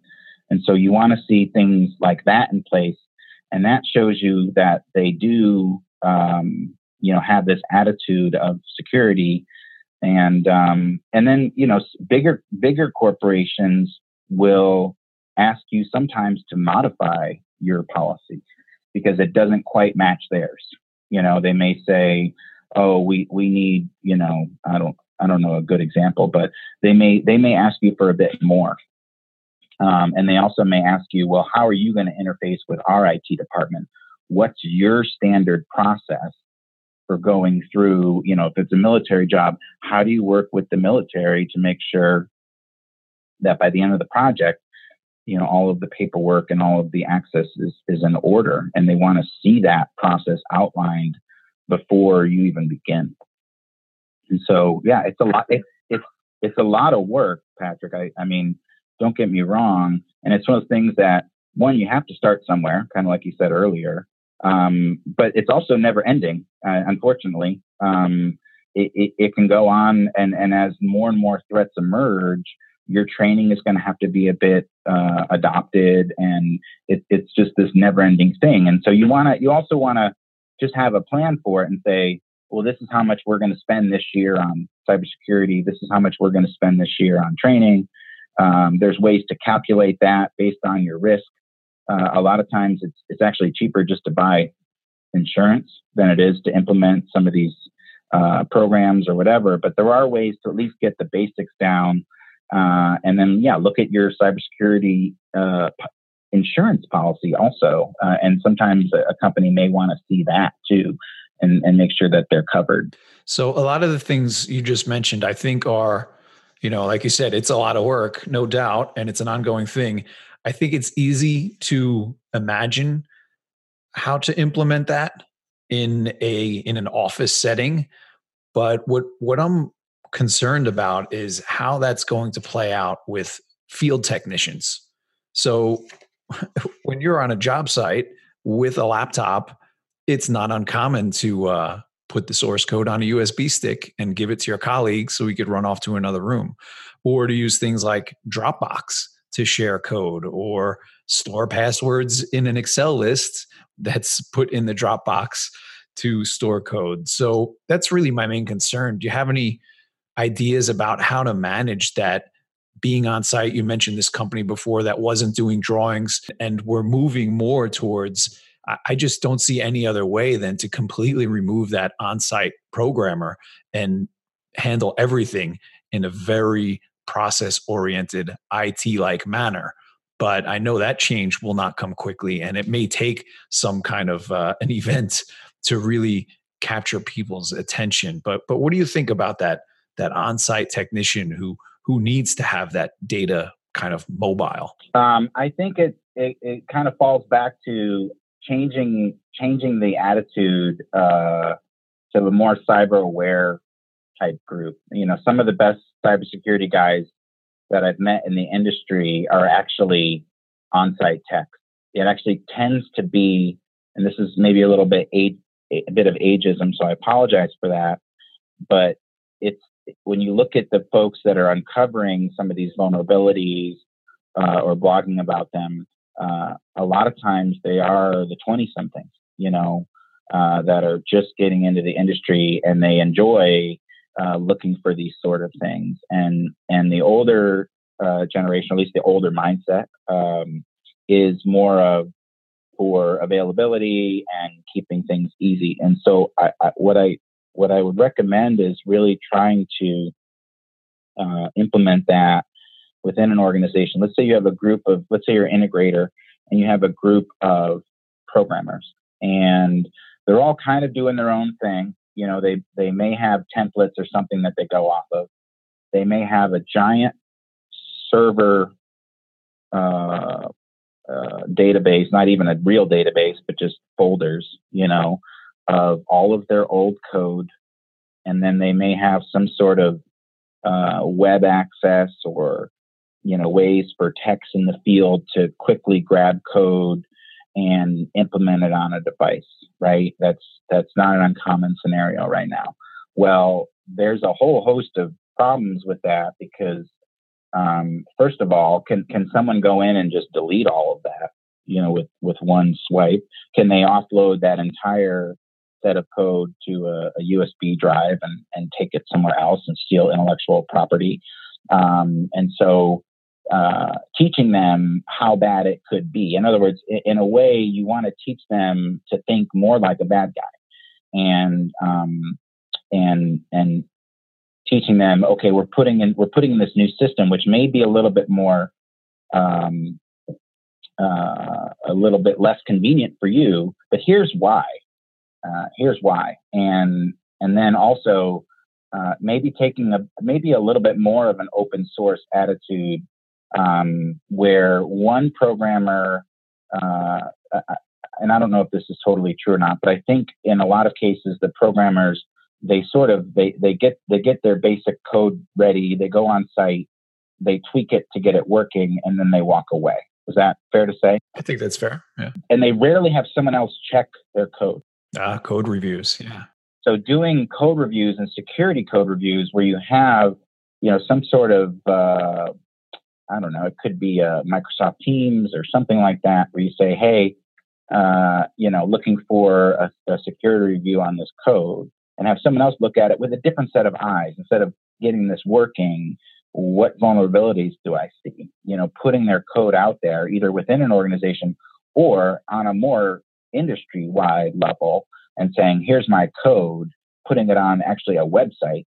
And so you want to see things like that in place, and that shows you that they do, um, you know, have this attitude of security, and um, and then you know, bigger bigger corporations will ask you sometimes to modify your policy because it doesn't quite match theirs. You know, they may say, "Oh, we we need, you know, I don't I don't know a good example, but they may they may ask you for a bit more. Um, and they also may ask you, well, how are you going to interface with our IT department? What's your standard process for going through, you know, if it's a military job, how do you work with the military to make sure that by the end of the project, you know, all of the paperwork and all of the access is, is in order. And they want to see that process outlined before you even begin. And so, yeah, it's a lot. It, it's it's a lot of work, Patrick. I, I mean, don't get me wrong. And it's one of those things that one you have to start somewhere, kind of like you said earlier. Um, but it's also never ending. Uh, unfortunately, um, it, it, it, can go on, and and as more and more threats emerge, your training is going to have to be a bit uh, adopted, and it, it's just this never-ending thing. And so you want to, you also want to just have a plan for it and say, well, this is how much we're going to spend this year on cybersecurity. This is how much we're going to spend this year on training. Um, there's ways to calculate that based on your risk. Uh, a lot of times it's, it's actually cheaper just to buy insurance than it is to implement some of these uh, programs or whatever. But there are ways to at least get the basics down. Uh, and then, yeah, look at your cybersecurity uh, insurance policy also. Uh, and sometimes a company may want to see that too and, and make sure that they're covered. So a lot of the things you just mentioned, I think are, you know, like you said, it's a lot of work, no doubt, and it's an ongoing thing. I think it's easy to imagine how to implement that in a in an office setting, but what what I'm concerned about is how that's going to play out with field technicians. So [LAUGHS] when you're on a job site with a laptop it's not uncommon to uh, put the source code on a USB stick and give it to your colleague so we could run off to another room, or to use things like Dropbox to share code or store passwords in an Excel list that's put in the Dropbox to store code. So that's really my main concern. Do you have any ideas about how to manage that being on site? You mentioned this company before that wasn't doing drawings, and we're moving more towards. I just don't see any other way than to completely remove that on site programmer and handle everything in a very process oriented IT like manner. But I know that change will not come quickly, and it may take some kind of uh, an event to really capture people's attention. But but what do you think about that that on-site technician who who needs to have that data kind of mobile? Um, I think it, it, it kind of falls back to changing changing the attitude uh, to a more cyber aware type group. You know, some of the best cybersecurity guys that I've met in the industry are actually on-site techs. It actually tends to be, and this is maybe a little bit age, a bit of ageism, so I apologize for that. But it's when you look at the folks that are uncovering some of these vulnerabilities uh, or blogging about them, uh, a lot of times they are the 20 somethings, you know, uh, that are just getting into the industry and they enjoy uh, looking for these sort of things. And and the older uh, generation, at least the older mindset, um, is more of for availability and keeping things easy. And so, I, I, what I what I would recommend is really trying to uh, implement that within an organization. Let's say you have a group of, let's say you're an integrator and you have a group of programmers, and they're all kind of doing their own thing. You know, they they may have templates or something that they go off of. They may have a giant server uh, uh, database, not even a real database, but just folders, you know, of all of their old code. And then they may have some sort of uh, web access or, you know, ways for techs in the field to quickly grab code and implement it on a device, right? That's, that's not an uncommon scenario right now. Well, there's a whole host of problems with that because um, first of all, can can someone go in and just delete all of that? You know, with with one swipe, can they offload that entire set of code to a, a USB drive and and take it somewhere else and steal intellectual property? Um, and so, uh, teaching them how bad it could be. In other words, in, a way, you want to teach them to think more like a bad guy, and um, and and teaching them, okay, we're putting in we're putting in this new system, which may be a little bit more um, uh, a little bit less convenient for you, but here's why. Uh, here's why, and and then also uh, maybe taking a maybe a little bit more of an open source attitude, um, where one programmer, uh, uh, and I don't know if this is totally true or not, but I think in a lot of cases the programmers they sort of they they get they get their basic code ready they go on site they tweak it to get it working and then they walk away. Is that fair to say? I think that's fair yeah. And they rarely have someone else check their code. Ah code reviews yeah. So doing code reviews and security code reviews where you have you know some sort of uh, i don't know it could be a microsoft teams or something like that where you say hey uh, you know looking for a, a security review on this code and have someone else look at it with a different set of eyes instead of getting this working what vulnerabilities do i see? You know putting their code out there either within an organization or on a more industry wide level and saying here's my code putting it on actually a website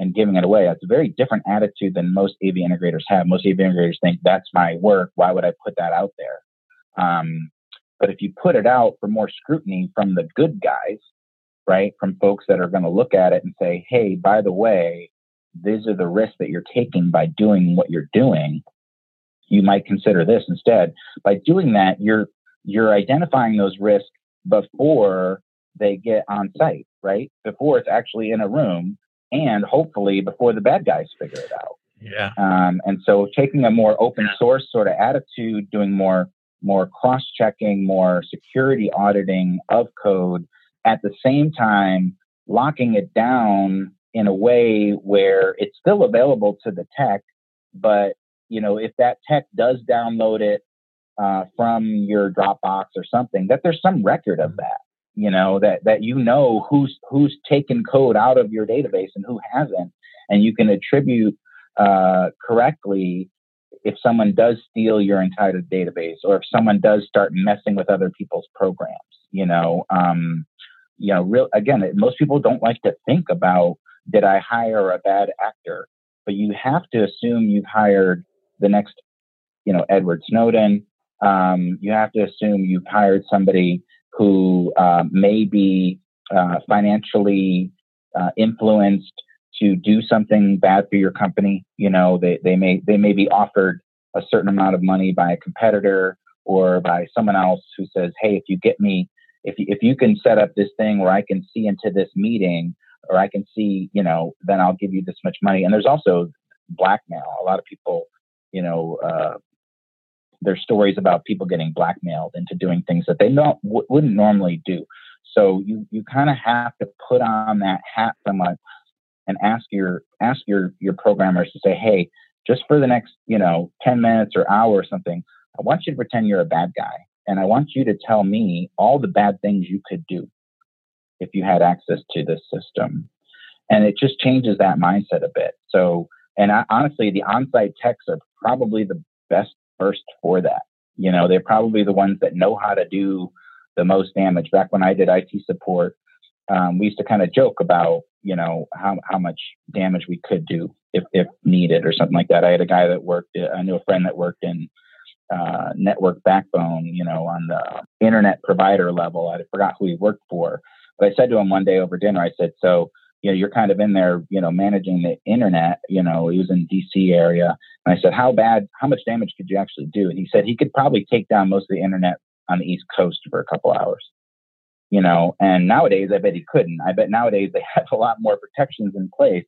and giving it away that's a very different attitude than most av integrators have most av integrators think that's my work why would i put that out there um, but if you put it out for more scrutiny from the good guys right? From folks that are going to look at it and say, hey, by the way, these are the risks that you're taking by doing what you're doing. You might consider this instead. By doing that, you're you're identifying those risks before they get on site, right? Before it's actually in a room, and hopefully before the bad guys figure it out. Yeah. Um, and so taking a more open source sort of attitude, doing more more cross checking, more security auditing of code at the same time locking it down in a way where it's still available to the tech, but you know, if that tech does download it uh, from your Dropbox or something, that there's some record of that. You know that that you know who's who's taken code out of your database and who hasn't, and you can attribute uh, correctly if someone does steal your entire database or if someone does start messing with other people's programs. You know, um, you know, real again, most people don't like to think about did I hire a bad actor, but you have to assume you've hired the next, you know, Edward Snowden. Um, you have to assume you've hired somebody who uh, may be uh, financially uh, influenced to do something bad for your company. You know, they, they may they may be offered a certain amount of money by a competitor or by someone else who says, "Hey, if you get me, if you, if you can set up this thing where I can see into this meeting, or I can see, you know, then I'll give you this much money." And there's also blackmail. A lot of people, you know, uh, there's stories about people getting blackmailed into doing things that they not, w- wouldn't normally do. So you you kind of have to put on that hat somewhat and ask your ask your your programmers to say, hey, just for the next you know 10 minutes or hour or something, I want you to pretend you're a bad guy, and I want you to tell me all the bad things you could do if you had access to this system, and it just changes that mindset a bit. So, and I, honestly, the on-site techs are probably the best first for that. You know, they're probably the ones that know how to do the most damage. Back when I did IT support, um, we used to kind of joke about you know how how much damage we could do if if needed or something like that. I had a guy that worked. I knew a friend that worked in uh, network backbone, you know, on the internet provider level. I forgot who he worked for, but I said to him one day over dinner. I said, "So you know, you're kind of in there, you know, managing the internet. You know, he was in D.C. area, and I said, how bad, how much damage could you actually do? And he said he could probably take down most of the internet on the East Coast for a couple hours you know, and nowadays I bet he couldn't. I bet nowadays they [LAUGHS] have a lot more protections in place.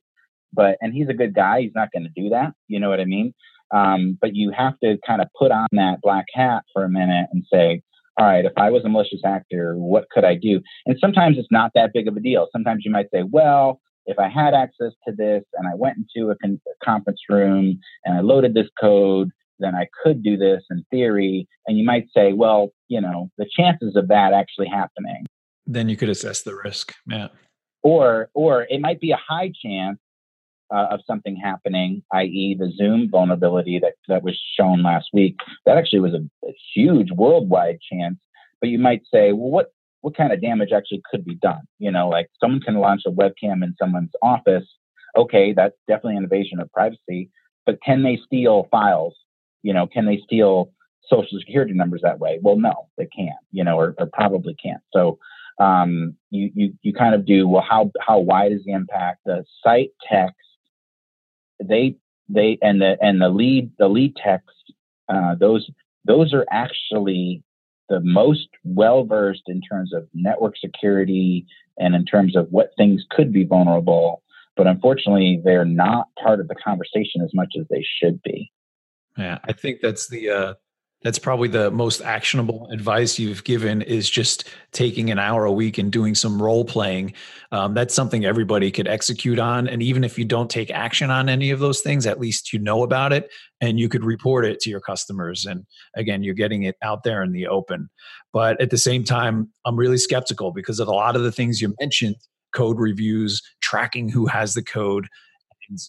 But and he's a good guy. He's not going to do that. You know what I mean? Um, but you have to kind of put on that black hat for a minute and say, all right, if I was a malicious actor, what could I do? And sometimes it's not that big of a deal. Sometimes you might say, well, if I had access to this and I went into a, con- a conference room and I loaded this code, then I could do this in theory. And you might say, well, you know, the chances of that actually happening then you could assess the risk. Yeah. Or or it might be a high chance uh, of something happening, i.e., the Zoom vulnerability that that was shown last week. That actually was a, a huge worldwide chance. But you might say, well, what what kind of damage actually could be done? You know, like someone can launch a webcam in someone's office. Okay, that's definitely an invasion of privacy. But can they steal files? You know, can they steal social security numbers that way? Well, no, they can't. You know, or, or probably can't. So um, you, you, you kind of do, well, how, how wide is the impact? The site text, they, they, and the, and the lead, the lead text, uh, those, those are actually the most well versed in terms of network security and in terms of what things could be vulnerable. But unfortunately, they're not part of the conversation as much as they should be. Yeah, I think that's the uh, that's probably the most actionable advice you've given is just taking an hour a week and doing some role playing. Um, that's something everybody could execute on. And even if you don't take action on any of those things at least you know about it and you could report it to your customers. And again you're getting it out there in the open. But at the same time i'm really skeptical because of a lot of the things you mentioned code reviews tracking who has the code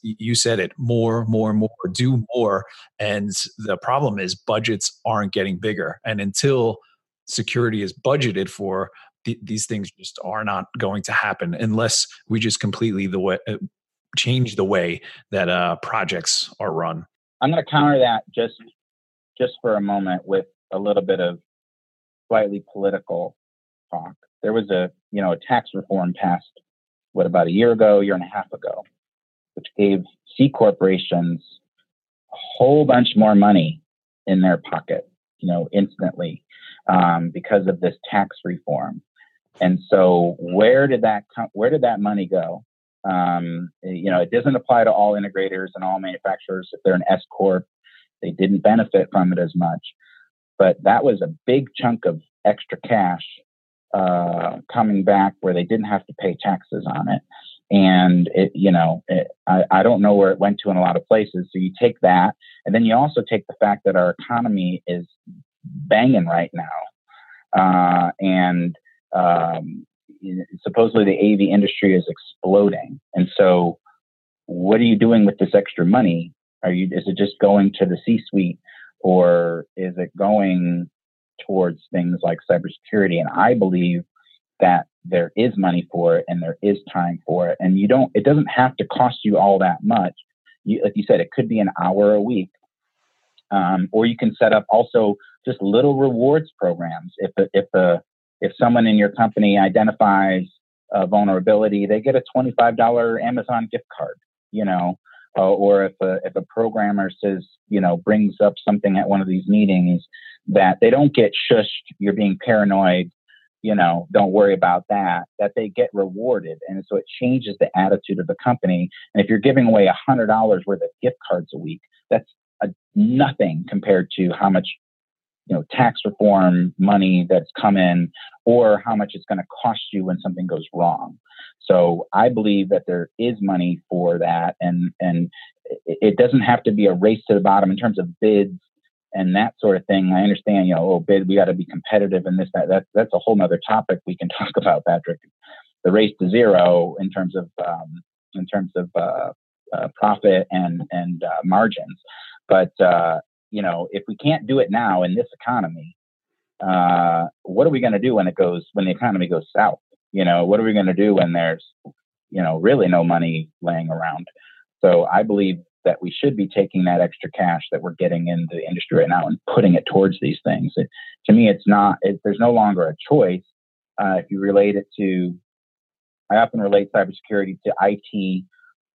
you said it more more more do more and the problem is budgets aren't getting bigger and until security is budgeted for th- these things just are not going to happen unless we just completely the way uh, change the way that uh, projects are run. I'm going to counter that just just for a moment with a little bit of slightly political talk. There was a you know a tax reform passed what about a year ago year and a half ago which gave C corporations a whole bunch more money in their pocket, you know, instantly um, because of this tax reform. And so, where did that come, where did that money go? Um, you know, it doesn't apply to all integrators and all manufacturers. If they're an S corp, they didn't benefit from it as much. but that was a big chunk of extra cash uh, coming back where they didn't have to pay taxes on it. And it, you know, it, I, I don't know where it went to in a lot of places. So you take that, and then you also take the fact that our economy is banging right now, uh, and um, supposedly the AV industry is exploding. And so, what are you doing with this extra money? Are you is it just going to the C-suite, or is it going towards things like cybersecurity? And I believe that there is money for it and there is time for it, and you don't. It doesn't have to cost you all that much. You, like you said, it could be an hour a week, um, or you can set up also just little rewards programs. If if a if someone in your company identifies a vulnerability, they get a $25 Amazon gift card, you know, uh, or if a, if a programmer says, you know, brings up something at one of these meetings that they don't get shushed, you're being paranoid, you know, don't worry about that, that they get rewarded. And so it changes the attitude of the company. And if you're giving away $100 worth of gift cards a week, that's a, nothing compared to how much you know tax reform money that's come in or how much it's going to cost you when something goes wrong so i believe that there is money for that and and it doesn't have to be a race to the bottom in terms of bids and that sort of thing i understand you know oh bid we got to be competitive in this that, that that's a whole nother topic we can [LAUGHS] talk about patrick the race to zero in terms of um, in terms of uh, uh, profit and and uh, margins but uh, you know, if we can't do it now in this economy, uh, what are we going to do when it goes when the economy goes south? You know, what are we going to do when there's, you know, really no money laying around? So I believe that we should be taking that extra cash that we're getting in the industry right now and putting it towards these things. It, to me, it's not. It, there's no longer a choice. Uh, if you relate it to, I often relate cybersecurity to IT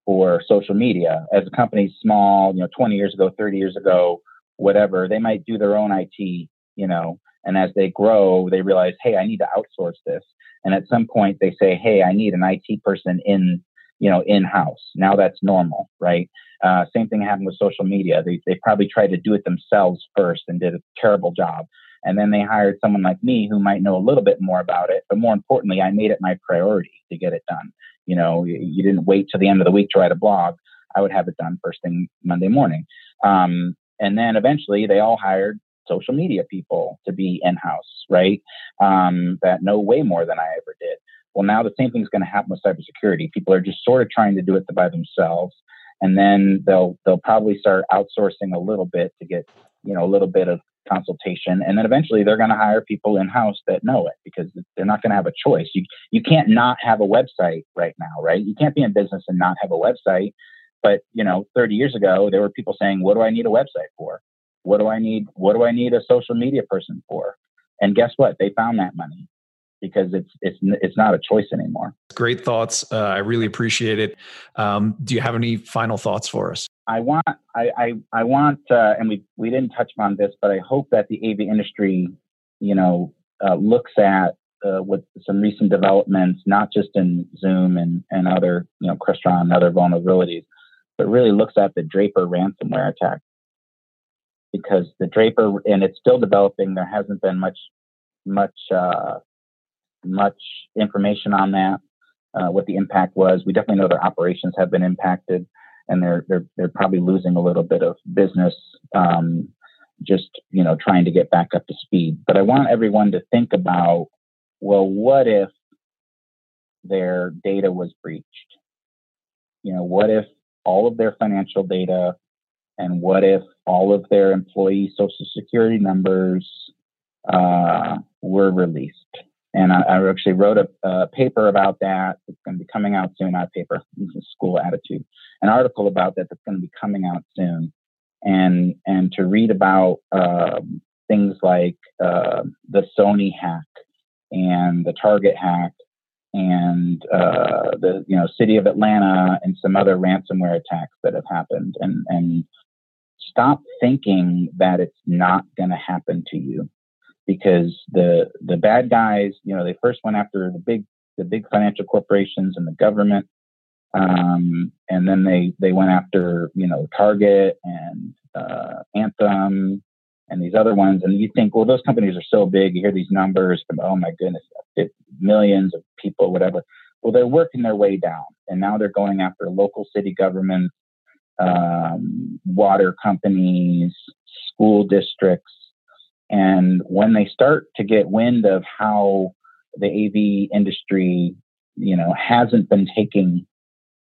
or social media. As a company small, you know, 20 years ago, 30 years ago, whatever, they might do their own IT, you know, and as they grow, they realize, hey, I need to outsource this. And at some point they say, hey, I need an IT person in, you know, in house. Now that's normal, right? Uh, same thing happened with social media. They, they probably tried to do it themselves first and did a terrible job. And then they hired someone like me who might know a little bit more about it. But more importantly, I made it my priority to get it done. You know, you, didn't wait till the end of the week to write a blog. I would have it done first thing Monday morning. Um, and then eventually they all hired social media people to be in house, right? Um, that know way more than I ever did. Well, now the same thing is going to happen with cybersecurity. People are just sort of trying to do it by themselves, and then they'll they'll probably start outsourcing a little bit to get you know a little bit of consultation, and then eventually they're going to hire people in house that know it because they're not going to have a choice. You you can't not have a website right now, right? You can't be in business and not have a website. But you know, 30 years ago, there were people saying, "What do I need a website for? What do I need? What do I need a social media person for?" And guess what? They found that money because it's it's it's not a choice anymore. Great thoughts. Uh, I really appreciate it. Um, do you have any final thoughts for us? I want I I, I want uh, and we we didn't touch on this, but I hope that the AV industry, you know, uh, looks at uh, with some recent developments, not just in Zoom and and other you know Crestron and other vulnerabilities, but really looks at the Draper ransomware attack because the Draper and it's still developing. There hasn't been much much uh, much information on that. Uh, what the impact was. We definitely know their operations have been impacted, and they're they're they're probably losing a little bit of business. Um, just you know trying to get back up to speed. But I want everyone to think about well, what if their data was breached? You know, what if all of their financial data and what if all of their employee social security numbers uh, were released and I, I actually wrote a, a, paper about that it's going to be coming out soon not paper school attitude an article about that that's going to be coming out soon. And and to read about um, things like uh, the sony hack and the target hack and uh, the you know city of Atlanta and some other ransomware attacks that have happened, and and stop thinking that it's not going to happen to you, because the the bad guys, you know, they first went after the big the big financial corporations and the government, um, and then they they went after you know Target and uh, Anthem and these other ones. And you think, well, those companies are so big. You hear these numbers, from, oh my goodness, millions of people, whatever. Well, they're working their way down, and now they're going after local city governments, um, water companies, school districts. And when they start to get wind of how the AV industry, you know, hasn't been taking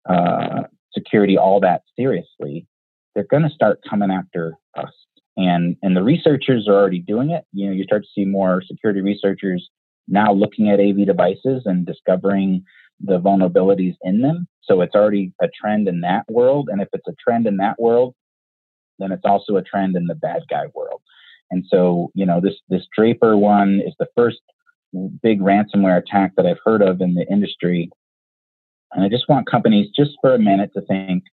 uh, security all that seriously, they're going to start coming after us. And and the researchers are already doing it. You know, you start to see more security researchers now looking at AV devices and discovering the vulnerabilities in them. So it's already a trend in that world. And if it's a trend in that world, then it's also a trend in the bad guy world. And so, you know, this this Draper one is the first big ransomware attack that I've heard of in the industry. And I just want companies just for a minute to think,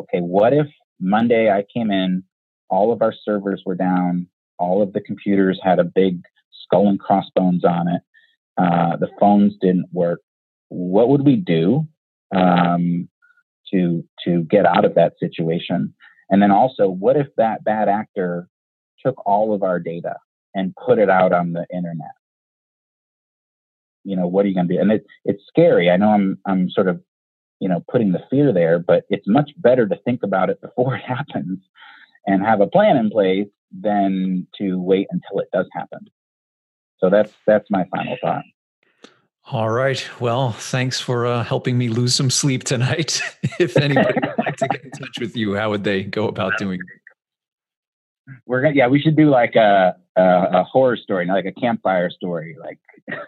okay, what if Monday I came in, all of our servers were down, all of the computers had a big skull and crossbones on it, uh, the phones didn't work. What would we do um, to to get out of that situation? And then also, what if that bad actor took all of our data and put it out on the internet? You know, what are you going to do? And it, it's scary. I know I'm I'm sort of you know putting the fear there, but it's much better to think about it [LAUGHS] before it happens and have a plan in place than to wait until it does happen. So that's that's my final thought. All right. Well, thanks for uh, helping me lose some sleep tonight. [LAUGHS] if anybody would like to get in touch with you, how would they go about doing it? We're gonna, yeah, we should do like a, a, a horror story, not like a campfire story, like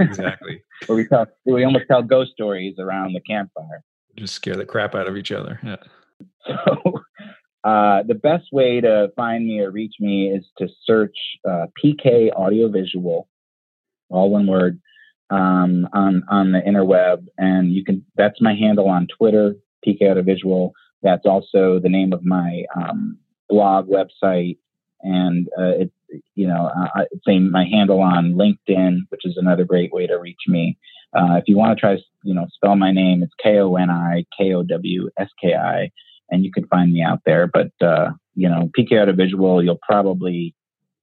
exactly. [LAUGHS] where we tell we almost tell ghost stories around the campfire. Just scare the crap out of each other. Yeah. [LAUGHS] So, uh, the best way to find me or reach me is to search uh, PK Audiovisual, all one word um, on on the interweb, and you can. That's my handle on Twitter, PK Audiovisual. That's also the name of my um, blog website, and uh, it's you know uh, same my handle on LinkedIn, which is another great way to reach me. Uh, if you want to try, you know, spell my name, it's K O N I K O W S K I, and you can find me out there. But uh, you know, PK Audiovisual, you'll probably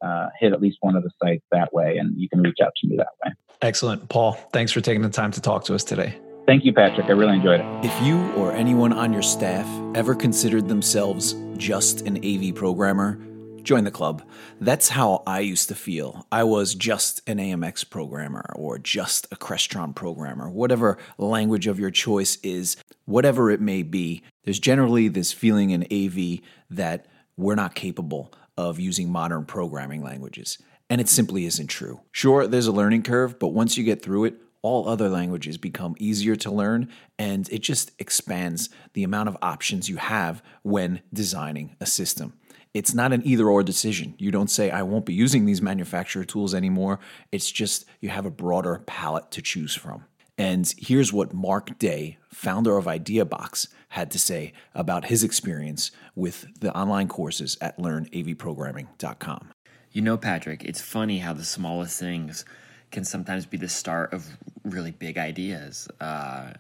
uh, hit at least one of the sites that way, and you can reach out to me that way. Excellent. Paul, thanks for taking the time to talk to us today. Thank you, Patrick. I really enjoyed it. If you or anyone on your staff ever considered themselves just an AV programmer, join the club. That's how I used to feel. I was just an AMX programmer or just a Crestron programmer, whatever language of your choice is, whatever it may be. There's generally this feeling in AV that we're not capable of using modern programming languages. And it simply isn't true. Sure, there's a learning curve, but once you get through it, all other languages become easier to learn and it just expands the amount of options you have when designing a system. It's not an either or decision. You don't say, I won't be using these manufacturer tools anymore. It's just you have a broader palette to choose from. And here's what Mark Day, founder of IdeaBox, had to say about his experience with the online courses at learnavprogramming.com. You know, Patrick, it's funny how the smallest things can sometimes be the start of really big ideas. Uh,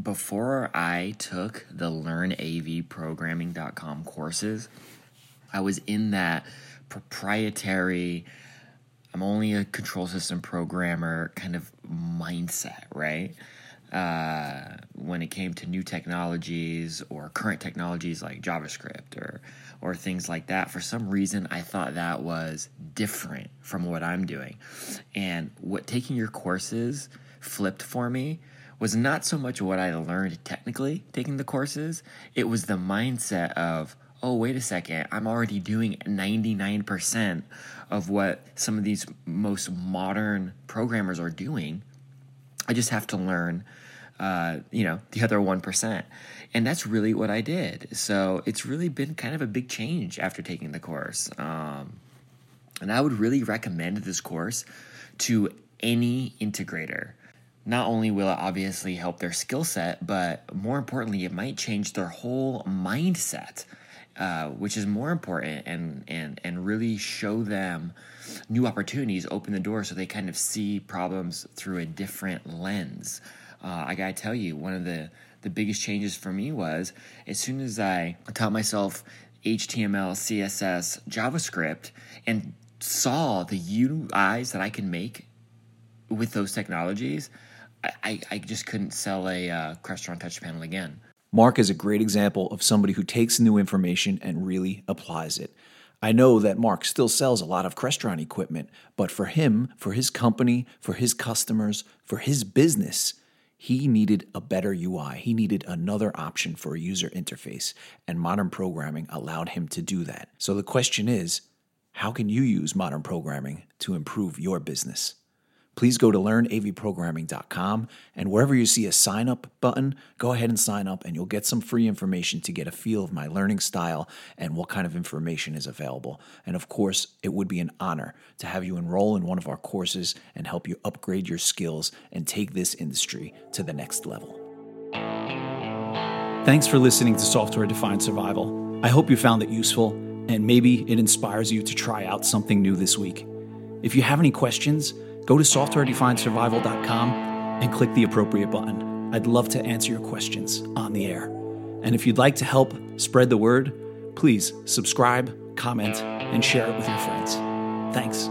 before I took the learnavprogramming.com courses, I was in that proprietary, I'm only a control system programmer kind of mindset, right? Uh, when it came to new technologies or current technologies like JavaScript or or things like that. For some reason, I thought that was different from what I'm doing. And what taking your courses flipped for me was not so much what I learned technically taking the courses, it was the mindset of, oh, wait a second, I'm already doing 99% of what some of these most modern programmers are doing. I just have to learn, uh, you know, the other 1%. And that's really what I did. So it's really been kind of a big change after taking the course. Um, and I would really recommend this course to any integrator. Not only will it obviously help their skill set, but more importantly, it might change their whole mindset, uh, which is more important and, and, and really show them new opportunities, open the door so they kind of see problems through a different lens. Uh, I gotta tell you, one of the the biggest changes for me was as soon as I taught myself HTML, CSS, JavaScript, and saw the UIs that I can make with those technologies, I, I just couldn't sell a uh, Crestron touch panel again. Mark is a great example of somebody who takes new information and really applies it. I know that Mark still sells a lot of Crestron equipment, but for him, for his company, for his customers, for his business, he needed a better UI. He needed another option for a user interface, and modern programming allowed him to do that. So the question is how can you use modern programming to improve your business? Please go to learnavprogramming.com and wherever you see a sign up button, go ahead and sign up and you'll get some free information to get a feel of my learning style and what kind of information is available. And of course, it would be an honor to have you enroll in one of our courses and help you upgrade your skills and take this industry to the next level. Thanks for listening to Software Defined Survival. I hope you found it useful and maybe it inspires you to try out something new this week. If you have any questions, go to softwaredefinedsurvival.com and click the appropriate button. I'd love to answer your questions on the air. And if you'd like to help spread the word, please subscribe, comment, and share it with your friends. Thanks.